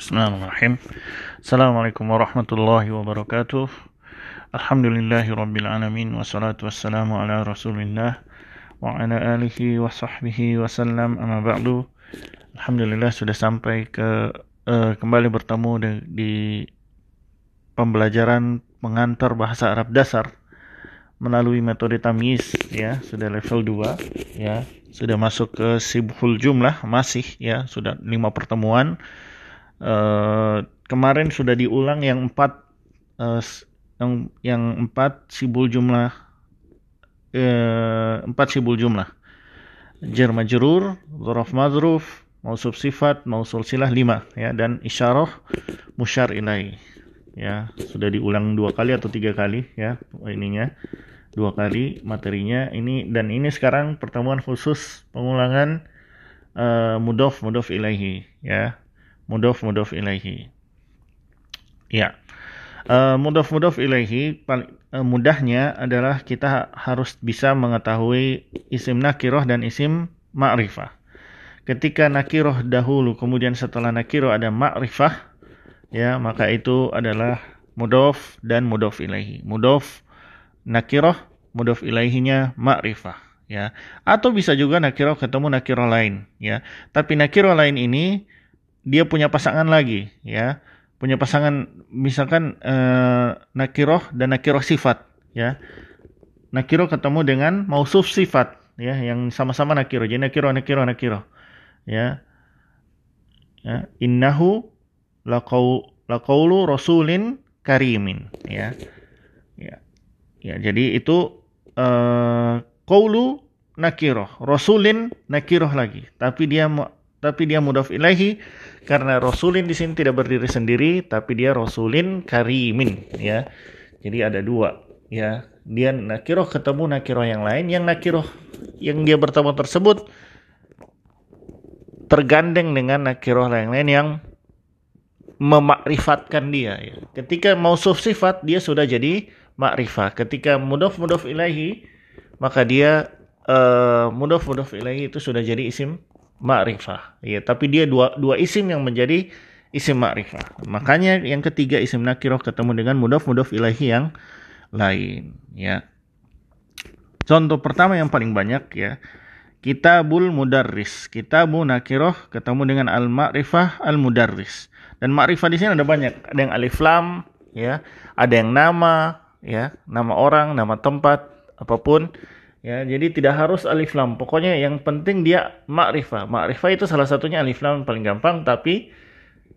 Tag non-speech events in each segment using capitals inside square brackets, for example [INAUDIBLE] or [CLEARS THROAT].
Bismillahirrahmanirrahim. Assalamualaikum warahmatullahi wabarakatuh. Alhamdulillahi rabbil alamin wassalatu wassalamu ala Rasulillah wa ala alihi wa sahbihi wasallam amma ba'du. Alhamdulillah sudah sampai ke uh, kembali bertemu di, di pembelajaran mengantar bahasa Arab dasar melalui metode tamyiz ya, sudah level 2 ya sudah masuk ke sibhul jumlah masih ya sudah lima pertemuan. Uh, kemarin sudah diulang yang empat uh, yang yang empat sibul jumlah uh, empat sibul jumlah. Jar majrur dzaraf madruf mausuf sifat mausul silah lima ya dan isyarah musyar ilai ya sudah diulang dua kali atau tiga kali ya ininya. Dua kali materinya. Ini dan ini sekarang pertemuan khusus pengulangan uh, mudof mudof ilaihi ya. Mudof mudof ilaihi. Ya. Uh, mudof mudof ilaihi paling uh, mudahnya adalah kita harus bisa mengetahui isim nakiroh dan isim ma'rifah. Ketika nakiroh dahulu kemudian setelah nakiroh ada ma'rifah ya maka itu adalah mudof dan mudof ilaihi. Mudof nakiroh mudhof ilaihinya ma'rifah ya. Atau bisa juga nakiroh ketemu nakiroh lain ya. Tapi nakiroh lain ini dia punya pasangan lagi ya. Punya pasangan misalkan eh, nakiroh dan nakiroh sifat ya. Nakiroh ketemu dengan mausuf sifat ya yang sama-sama nakiroh jadi nakiroh nakiroh nakiroh ya. Ya innahu laqau laqaulu rasulin karimin ya ya Ya, jadi itu uh, qaulu nakiroh, rasulin nakiroh lagi. Tapi dia tapi dia mudaf ilahi karena rasulin di sini tidak berdiri sendiri, tapi dia rasulin karimin, ya. Jadi ada dua, ya. Dia nakiroh ketemu nakiroh yang lain, yang nakiroh yang dia bertemu tersebut tergandeng dengan nakiroh yang lain yang memakrifatkan dia. Ya. Ketika mausuf sifat dia sudah jadi ma'rifah. Ketika mudhof mudhof ilahi maka dia uh, mudhof mudhof ilahi itu sudah jadi isim ma'rifah. Ya, tapi dia dua dua isim yang menjadi isim ma'rifah. Makanya yang ketiga isim nakiroh ketemu dengan mudhof mudhof ilahi yang lain, ya. Contoh pertama yang paling banyak ya. Kitabul Mudarris. Kitabu Nakiroh ketemu dengan Al-Ma'rifah Al-Mudarris. Dan ma'rifah di sini ada banyak. Ada yang alif lam, ya. Ada yang nama, ya nama orang nama tempat apa pun ya jadi tidak harus alif lam pokoknya yang penting dia ma'rifah ma'rifah itu salah satunya alif lam paling gampang tapi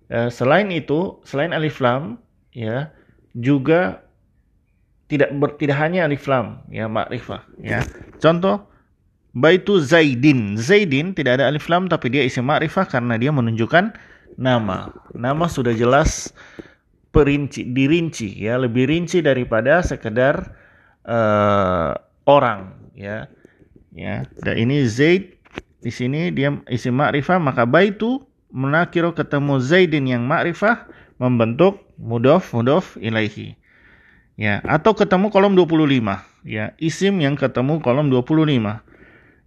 eh, selain itu selain alif lam ya juga tidak ber, tidak hanya alif lam ya ma'rifah ya contoh baitu zaidin. Zaidin tidak ada alif lam tapi dia isim ma'rifah karena dia menunjukkan nama. Nama sudah jelas perinci dirinci ya. Lebih rinci daripada sekedar uh, orang ya. Ya. Dan ini Zaid di sini dia isim ma'rifah maka baitu menakiro ketemu Zaidin yang ma'rifah membentuk mudof mudof ilaihi. Ya. Atau ketemu kolom 25 ya. Isim yang ketemu kolom 25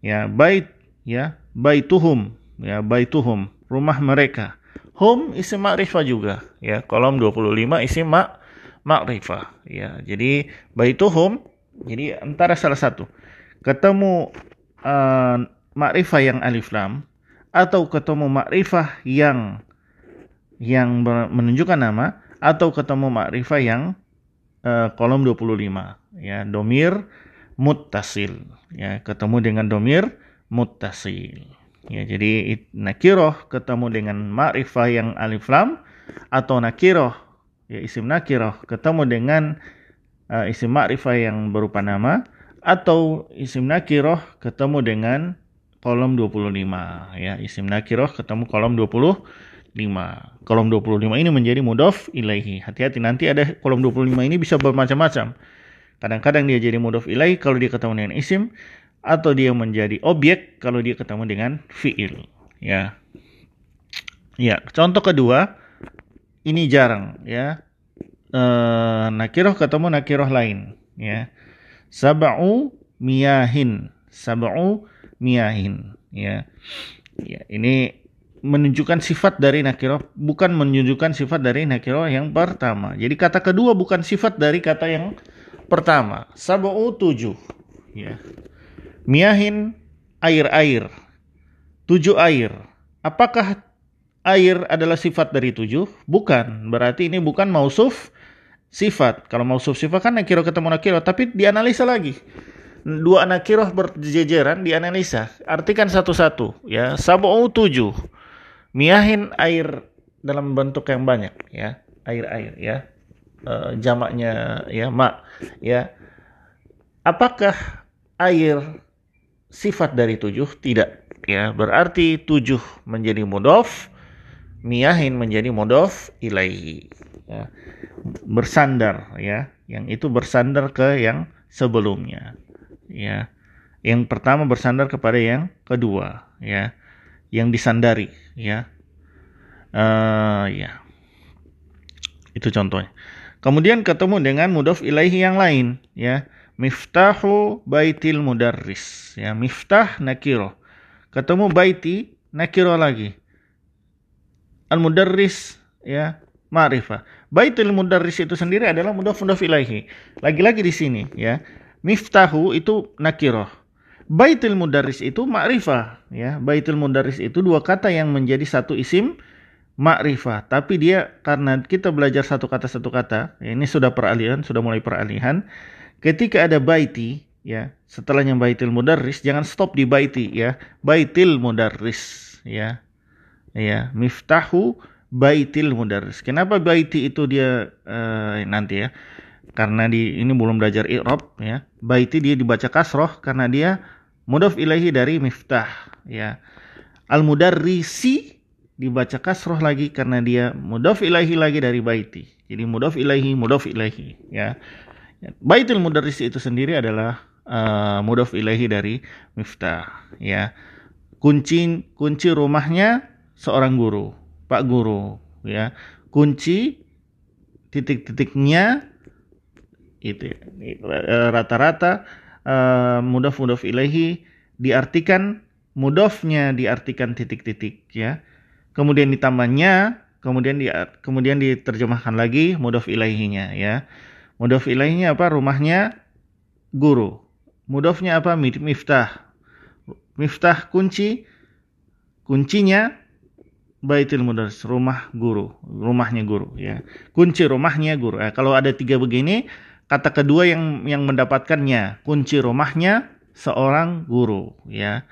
ya bait ya baituhum ya baituhum rumah mereka Hum isim ma'rifah juga ya. Kolom 25 isim ma ma'rifah ya. Jadi baituhum jadi antara salah satu ketemu uh, ma'rifah yang alif lam atau ketemu ma'rifah yang yang menunjukkan nama atau ketemu ma'rifah yang uh, kolom 25 ya domir muttasil. Ya ketemu dengan domir muttasil. Ya, jadi nakiroh ketemu dengan ma'rifah yang alif lam atau nakiroh ya isim nakiroh ketemu dengan uh, isim ma'rifah yang berupa nama atau isim nakiroh ketemu dengan kolom 25 ya isim nakiroh ketemu kolom 25 kolom 25 ini menjadi mudof ilaihi. Hati-hati nanti ada kolom 25 ini bisa bermacam-macam kadang-kadang dia jadi mudof ilaihi kalau dia ketemu dengan isim atau dia menjadi objek kalau dia ketemu dengan fiil. Ya. Ya contoh kedua ini jarang ya. E, nakiroh ketemu nakiroh lain ya. Sab'u miyahin sab'u miyahin ya. Ya ini menunjukkan sifat dari nakiro bukan menunjukkan sifat dari nakiro yang pertama. Jadi kata kedua bukan sifat dari kata yang pertama. Sab'u tujuh. Ya. Miahin air-air. Tujuh air. Apakah air adalah sifat dari tujuh? Bukan. Berarti ini bukan mausuf sifat. Kalau mausuf sifat kan nakiro ketemu nakiro. Tapi dianalisa lagi. Dua nakiroh berjejeran dianalisa. Artikan satu-satu. Ya. Sab'u tujuh. Miahin air dalam bentuk yang banyak. ya Air-air. ya uh, jamaknya ya mak. Ya. Apakah air sifat dari tujuh? Tidak ya berarti tujuh menjadi mudof miyahin menjadi mudof ilaihi ya. bersandar ya yang itu bersandar ke yang sebelumnya ya yang pertama bersandar kepada yang kedua ya yang disandari ya uh, ya itu contohnya kemudian ketemu dengan mudof ilaihi yang lain ya. Miftahu baitil mudarris ya. Miftah nakiro ketemu baiti nakiro lagi. Al mudarris ya. Ma'rifah. Baitul mudarris itu sendiri adalah mudhaf mudhaf ilaihi. Lagi-lagi di sini ya. Miftahu itu nakiro baitul mudarris itu ma'rifah ya. Baitul mudarris itu dua kata yang menjadi satu isim ma'rifah tapi dia karena kita belajar satu kata satu kata ya, ini sudah peralihan sudah mulai peralihan. Ketika ada baiti ya setelahnya baitil mudarris jangan stop di baiti ya. Baitil mudarris ya. Ya miftahu baitil mudarris. Kenapa baiti itu dia uh, nanti ya? Karena di ini belum belajar i'rab ya. Baiti dia dibaca kasroh karena dia mudaf ilahi dari miftah ya. Al mudarrisi dibaca kasroh lagi karena dia mudaf ilahi lagi dari baiti. Jadi mudaf ilahi mudaf ilahi ya. Baitul mudarris itu sendiri adalah uh, mudhof ilahi dari miftah ya. Kunci kunci rumahnya seorang guru pak guru ya. Kunci titik-titiknya itu eh, rata-rata uh, mudhof mudhof ilahi diartikan mudofnya diartikan titik-titik ya kemudian ditambahnya kemudian di kemudian diterjemahkan lagi mudhof ilahinya ya mudhof ilahinya apa rumahnya guru Mudofnya apa? Miftah. Miftah kunci. Kuncinya Baitul Mudarris, rumah guru, rumahnya guru ya. Kunci rumahnya guru. Eh, kalau ada tiga begini, kata kedua yang yang mendapatkannya, kunci rumahnya seorang guru ya.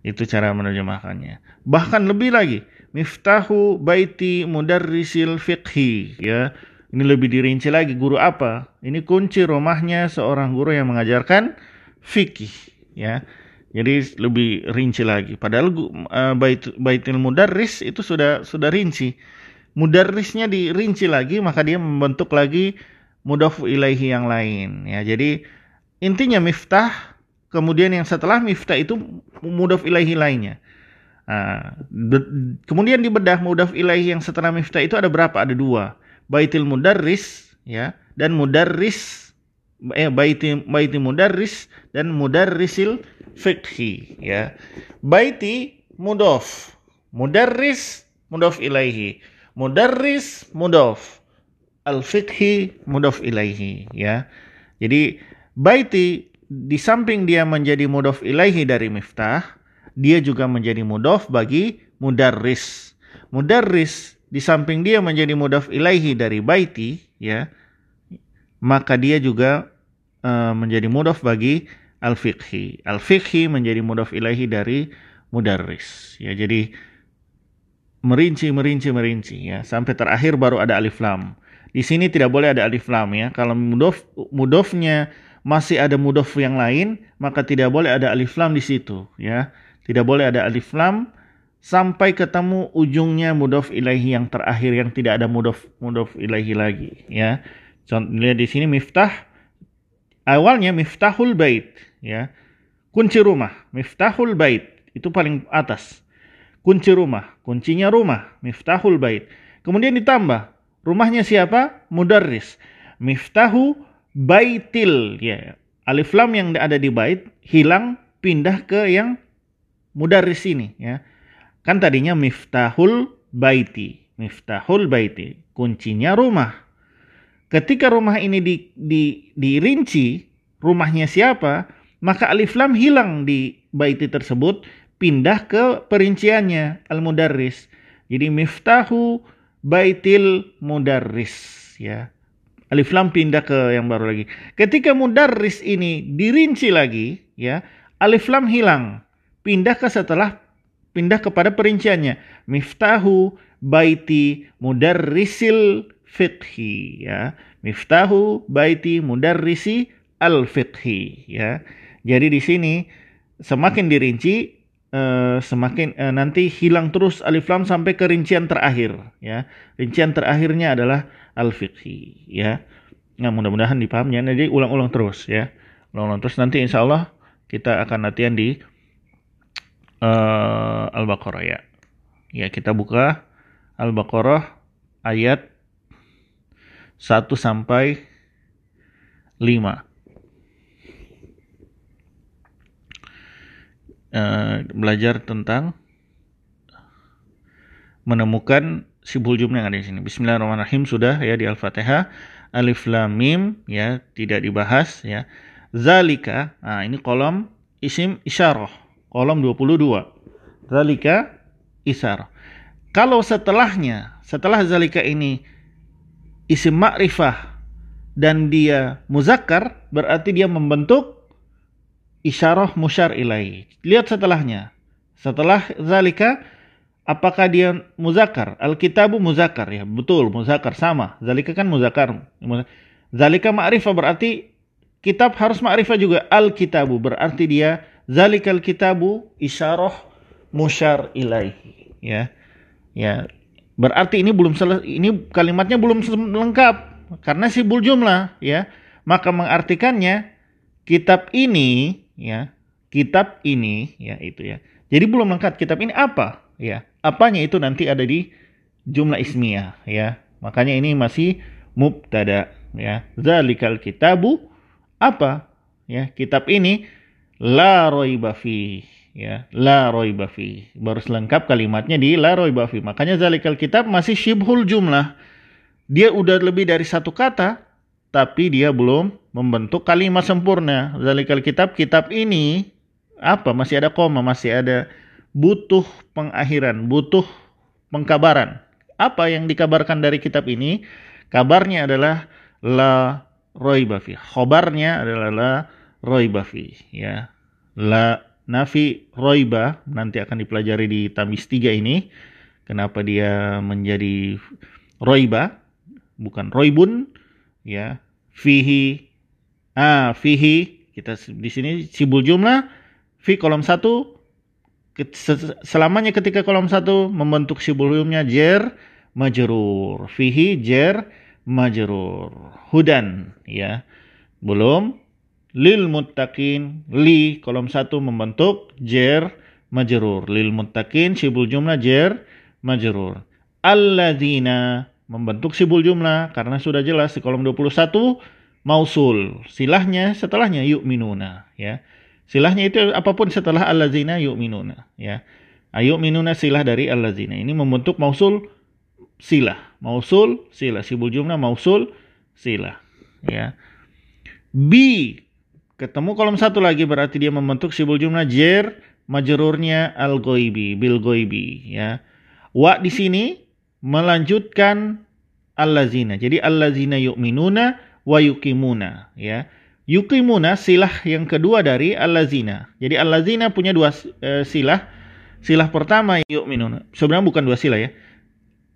Itu cara menerjemahkannya. Bahkan lebih lagi, miftahu baiti mudarrisil fiqhi ya. Ini lebih dirinci lagi guru apa? Ini kunci rumahnya seorang guru yang mengajarkan fikih ya. Jadi lebih rinci lagi. Padahal uh, bait baitul mudarris itu sudah sudah rinci. Mudarrisnya dirinci lagi maka dia membentuk lagi mudhaf ilaihi yang lain ya. Jadi intinya miftah kemudian yang setelah miftah itu mudhaf ilaihi lainnya. Nah, kemudian dibedah mudhaf ilaihi yang setelah miftah itu ada berapa? Ada dua. Baitul mudarris ya dan mudarris eh baiti baiti mudarris dan mudarrisil fiqhi ya. Baiti mudof, mudarris mudof ilaihi, mudarris mudof, al fiqhi mudof ilaihi ya. Jadi baiti di samping dia menjadi mudof ilaihi dari miftah, dia juga menjadi mudof bagi mudarris. Mudarris di samping dia menjadi mudof ilaihi dari baiti ya maka dia juga uh, menjadi mudaf bagi al-fiqhi. Al-fiqhi menjadi mudaf ilahi dari mudarris. Ya, jadi merinci, merinci, merinci ya sampai terakhir baru ada alif lam. Di sini tidak boleh ada alif lam ya. Kalau mudaf mudafnya masih ada mudaf yang lain, maka tidak boleh ada alif lam di situ ya. Tidak boleh ada alif lam sampai ketemu ujungnya mudaf ilahi yang terakhir yang tidak ada mudaf mudaf ilahi lagi ya. Contohnya di sini miftah awalnya miftahul bait ya. Kunci rumah, miftahul bait itu paling atas. Kunci rumah, kuncinya rumah, miftahul bait. Kemudian ditambah rumahnya siapa? Mudarris. Miftahu baitil ya. Alif lam yang ada di bait hilang pindah ke yang mudarris ini ya. Kan tadinya miftahul baiti. Miftahul baiti. Kuncinya rumah. Ketika rumah ini di, di, dirinci, rumahnya siapa, maka alif lam hilang di baiti tersebut, pindah ke perinciannya al-mudarris. Jadi miftahu baitil mudarris ya. Alif lam pindah ke yang baru lagi. Ketika mudarris ini dirinci lagi ya, alif lam hilang. Pindah ke setelah pindah kepada perinciannya. Miftahu baiti mudarrisil fiqhi ya. Miftahu baiti mudarrisi al fiqhi ya. Jadi di sini semakin dirinci uh, semakin uh, nanti hilang terus alif lam sampai ke rincian terakhir ya. Rincian terakhirnya adalah al fiqhi ya. Nah, mudah-mudahan dipahamnya. Jadi ulang-ulang terus ya. Ulang-ulang terus nanti insya Allah kita akan latihan di uh, Al-Baqarah ya. Ya, kita buka Al-Baqarah ayat 1 sampai 5. Uh, belajar tentang menemukan sibul jumlah yang ada di sini. Bismillahirrahmanirrahim sudah ya di Al-Fatihah. Alif lam mim ya tidak dibahas ya. Zalika, nah ini kolom isim isyarah kolom 22. Zalika isar. Kalau setelahnya, setelah zalika ini isim ma'rifah dan dia muzakkar, berarti dia membentuk isyarah musyar ilai. Lihat setelahnya. Setelah zalika, apakah dia muzakkar? Alkitabu muzakkar ya, betul muzakkar sama. Zalika kan muzakkar. Zalika ma'rifah berarti kitab harus ma'rifah juga. Alkitabu berarti dia zalikal kitabu isyarah musyar ilaihi. Ya. Ya. Berarti ini belum selesai ini kalimatnya belum lengkap. Karena sibul jumlah ya. Maka mengartikannya kitab ini ya kitab ini ya itu ya. Jadi belum lengkap kitab ini apa ya. Apanya itu nanti ada di jumlah ismiyah ya. Makanya ini masih mubtada ya. Zalikal kitabu apa ya. Kitab ini la roiba ya. La roiba fi. Baru selengkap kalimatnya di la roiba makanya zalikal kitab masih syibhul jumlah. Dia udah lebih dari satu kata tapi dia belum membentuk kalimat sempurna. Zalikal kitab kitab ini apa? Masih ada koma masih ada butuh pengakhiran butuh pengkabaran. Apa yang dikabarkan dari kitab ini? Kabarnya adalah la roiba fi. Khobarnya adalah la roiba fi ya. La nafi roiba nanti akan dipelajari di tamis 3 ini. Kenapa dia menjadi roiba bukan roibun ya. Fihi ah fihi kita di sini sibul jumlah. Fi kolom 1 selamanya ketika kolom 1 membentuk sibul jumlahnya jer majrur. Fihi jer majrur. Hudan ya. Belum lil muttaqin li kolom satu membentuk jer majrur. Lil muttaqin sibul jumlah jer majrur. Alladzina membentuk sibul jumlah karena sudah jelas di kolom 21 mausul. Silahnya setelahnya yuk minuna ya. Silahnya itu apa pun setelah alladzina yuk minuna ya. Ayuk minuna silah dari alladzina. Ini membentuk mausul silah. Mausul silah. Sibul jumlah mausul silah ya. Bi ketemu kolom satu lagi berarti dia membentuk sibul jumlah jer majrurnya al goibi bil goibi ya. Wa di sini melanjutkan allazina. Jadi allazina yu'minuna wa yuqimuna ya. Yuqimuna silah yang kedua dari allazina. Jadi allazina punya dua uh, silah. Silah pertama yu'minuna. Sebenarnya bukan dua silah ya.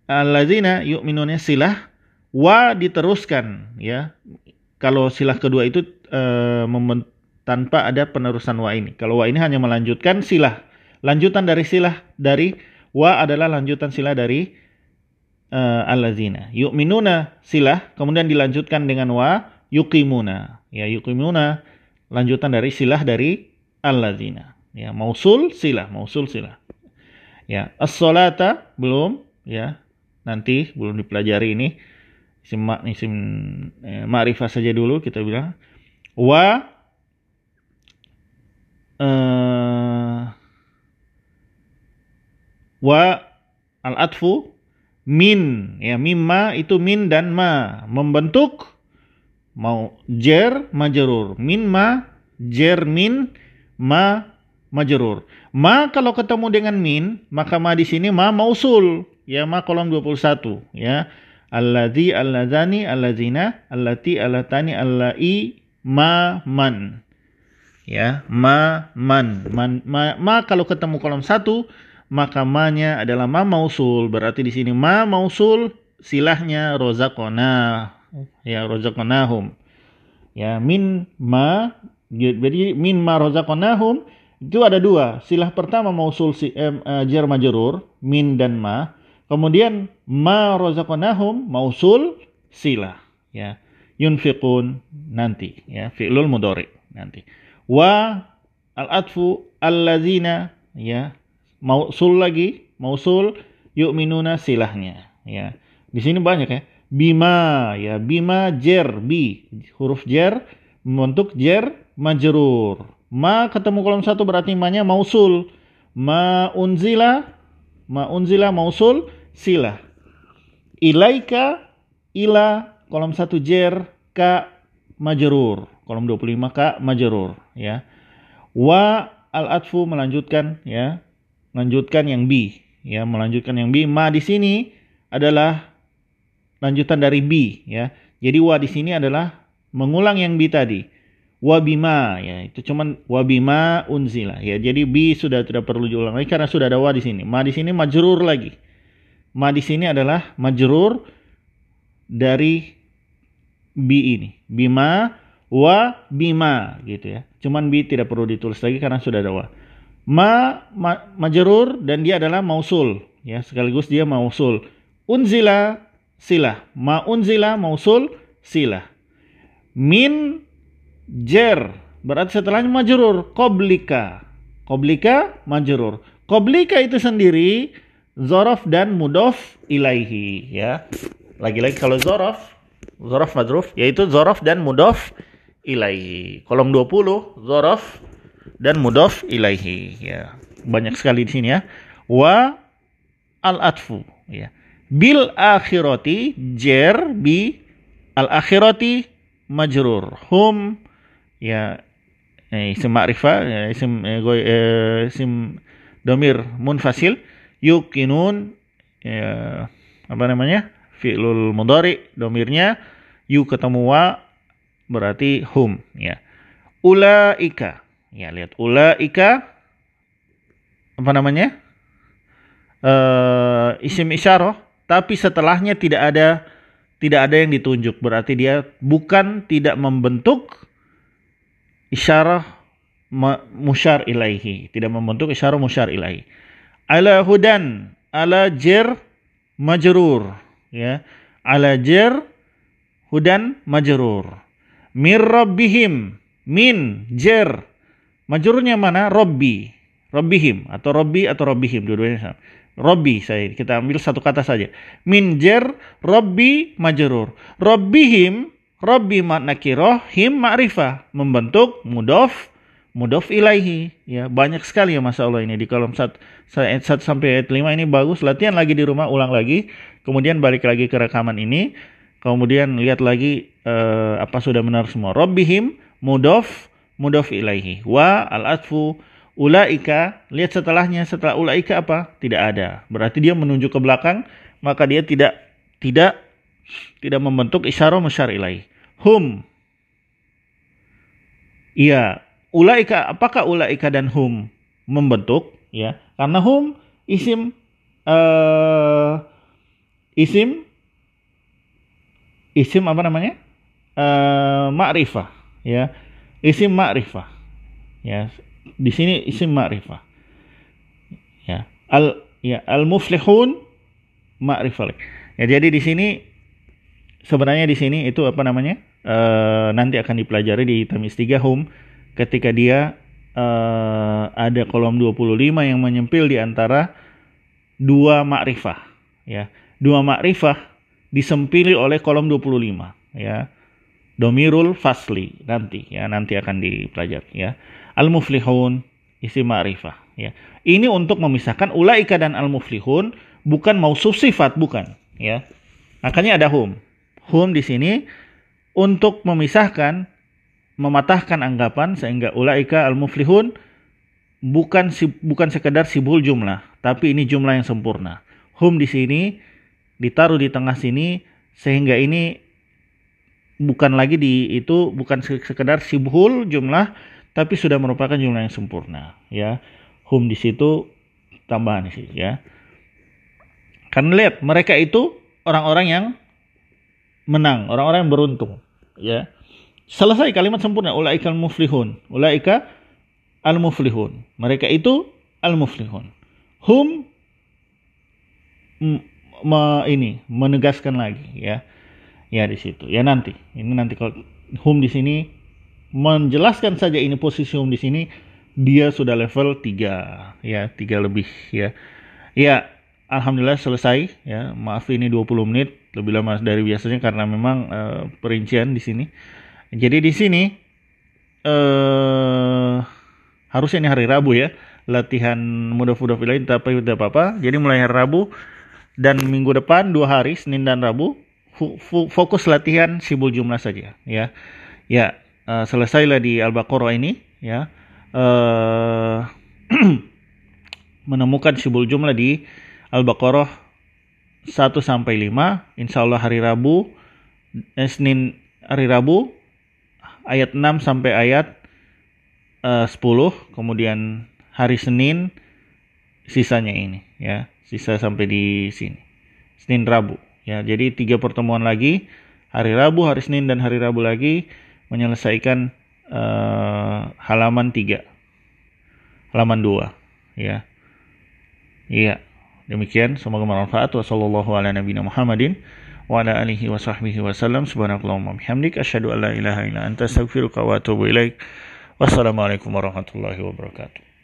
Allazina yu'minuna silah. Wa diteruskan ya. Kalau silah kedua itu e, tanpa ada penerusan wa ini. Kalau wa ini hanya melanjutkan silah. Lanjutan dari silah dari wa adalah lanjutan silah dari e, allazina. Yu'minuna silah kemudian dilanjutkan dengan wa yuqimuna. Ya yuqimuna lanjutan dari silah dari allazina. Ya mausul silah, mausul silah. Ya, as-salata belum ya nanti belum dipelajari ini isim isim eh, ma'rifah saja dulu kita bilang wa eh, wa al-atfu min. Ya mimma itu min dan ma. Membentuk mau jer majrur. Min ma jer min ma majrur. Ma kalau ketemu dengan min maka ma di sini ma mausul. Ya ma kolom 21 ya alladzi alladzani alladzina allati allatani allai ma man ya ma man man ma, ma kalau ketemu kolom satu maka ma-nya adalah ma mausul. Berarti di sini ma mausul silahnya rozakona ya rozakonahum. Ya min ma jadi min ma rozakonahum itu ada dua. Silah pertama mausul si eh, jar majrur min dan ma. Kemudian ma rozakonahum mausul silah ya. Yunfiqun nanti ya fi'lul mudhari nanti. Wa al-atfu allazina ya mausul lagi, mausul yu'minuna silahnya ya. Di sini banyak ya. Bima ya, bima jer bi huruf jer membentuk jer majrur. Ma ketemu kolom satu berarti ma-nya mausul. Ma unzila ma unzila mausul silah. Ilaika ila kolom satu jer ka majrur. Kolom 25 ka majrur ya. Wa al-atfu melanjutkan ya. Melanjutkan yang B ya. Melanjutkan yang B. Ma di sini adalah lanjutan dari B ya. Jadi wa di sini adalah mengulang yang B tadi. Wa bima ya. Itu cuman wa bima unzila ya. Jadi B sudah tidak perlu diulang lagi karena sudah ada wa di sini. Ma di sini majrur lagi. Ma di sini adalah majrur dari B ini. Bima wa bima gitu ya. Cuman B tidak perlu ditulis lagi karena sudah ada wa. Ma, ma majrur dan dia adalah mausul ya. Sekaligus dia mausul. Unzila silah. Ma unzila mausul silah. Min jer. Berarti setelahnya majrur. Qoblika. Qoblika majrur. Qoblika itu sendiri zorof dan mudof ilaihi ya. Lagi-lagi kalau zorof zorof madruf yaitu zorof dan mudof ilaihi. Kolom 20 zorof dan mudof ilaihi. Ya banyak sekali di sini ya. Wa al atfu ya. Bil akhirati jer bi al akhirati majrur. Hum ya eh, isim ma'rifah ya, isim eh, goy, eh, isim domir munfasil. Yukinun ya, apa namanya fi'lul mudhari domirnya yu ketemu wa berarti hum ya ulaika Ya, lihat ulaika apa namanya? Uh, isim isyarah, tapi setelahnya tidak ada tidak ada yang ditunjuk. Berarti dia bukan tidak membentuk isyarah musyar ilaihi, tidak membentuk isyarah musyar ilaihi. Ala hudan, ala jer majrur, ya. Ala jer hudan majrur. Mir rabbihim, min jer Majurnya mana? Robbi. Robbihim atau Robbi atau Robbihim dua-duanya sama. Robbi saya kita ambil satu kata saja. Minjer Robbi majrur. Robbihim Robbi makna kiroh him ma'rifah membentuk mudof mudof ilaihi. Ya banyak sekali ya masa Allah ini. Di kolom 1 ayat 1 sampai ayat 5 ini bagus. Latihan lagi di rumah ulang lagi. Kemudian balik lagi ke rekaman ini. Kemudian lihat lagi uh, apa sudah benar semua. Robbihim mudof mudhof ilaihi. Wa al atfu ulaika. Lihat setelahnya setelah ulaika apa? Tidak ada. Berarti dia menunjuk ke belakang maka dia tidak tidak tidak membentuk isyarah musyar ilaihi. Hum. Iya ulaika apakah ulaika dan hum membentuk ya karena hum isim uh, isim isim apa namanya uh, ma'rifah ya isim ma'rifah. Ya, di sini isim ma'rifah. Ya, al ya al muflihun ma'rifah. Ya, jadi di sini sebenarnya di sini itu apa namanya? Uh, nanti akan dipelajari di tamis 3 hum ketika dia uh, ada kolom 25 yang menyempil di antara dua ma'rifah ya. Dua ma'rifah disempili oleh kolom 25 ya domirul fasli nanti ya nanti akan dipelajari ya al muflihun isi ma'rifah ya. Ini untuk memisahkan ulaika dan al-muflihun bukan mausuf sifat bukan ya. Makanya ada hum. Hum di sini untuk memisahkan mematahkan anggapan sehingga ulaika al-muflihun bukan bukan sekedar sibul jumlah, tapi ini jumlah yang sempurna. Hum di sini ditaruh di tengah sini sehingga ini bukan lagi di itu bukan sekedar sibul jumlah tapi sudah merupakan jumlah yang sempurna ya. Hum di situ tambahan sih ya. Karena lihat mereka itu orang-orang yang menang, orang-orang yang beruntung ya. Selesai kalimat sempurna ulaika al-muflihun. Ulaika al-muflihun. Mereka itu al-muflihun. Hum me, ini menegaskan lagi ya. Ya di situ. Ya nanti. Ini nanti kalau hum di sini menjelaskan saja ini posisi hum di sini dia sudah level 3 ya, 3 lebih ya. Ya, alhamdulillah selesai ya. Maaf ini 20 menit lebih lama dari biasanya karena memang uh, perincian di sini. Jadi di sini eh harusnya ini hari Rabu ya latihan mudah-mudah lain tapi tidak apa-apa. Jadi mulai hari Rabu dan minggu depan dua hari Senin dan Rabu fokus latihan sibul jumlah saja ya. Ya, uh, selesailah di Al-Baqarah ini ya. Uh, [CLEARS THROAT] menemukan sibul jumlah di Al-Baqarah 1 sampai 5 insya Allah hari Rabu eh, Senin hari Rabu ayat 6 sampai ayat uh, 10, kemudian hari Senin sisanya ini ya, sisa sampai di sini. Senin Rabu ya. Jadi tiga pertemuan lagi, hari Rabu, hari Senin dan hari Rabu lagi menyelesaikan uh, halaman 3. Halaman 2 ya. Iya. Demikian semoga bermanfaat. Wassalamualaikum warahmatullahi wa ala alihi wa sahbihi wa sallam subhanakallahumma bihamdik asyhadu an la ilaha illa anta astaghfiruka wa atubu ilaik wassalamualaikum warahmatullahi wabarakatuh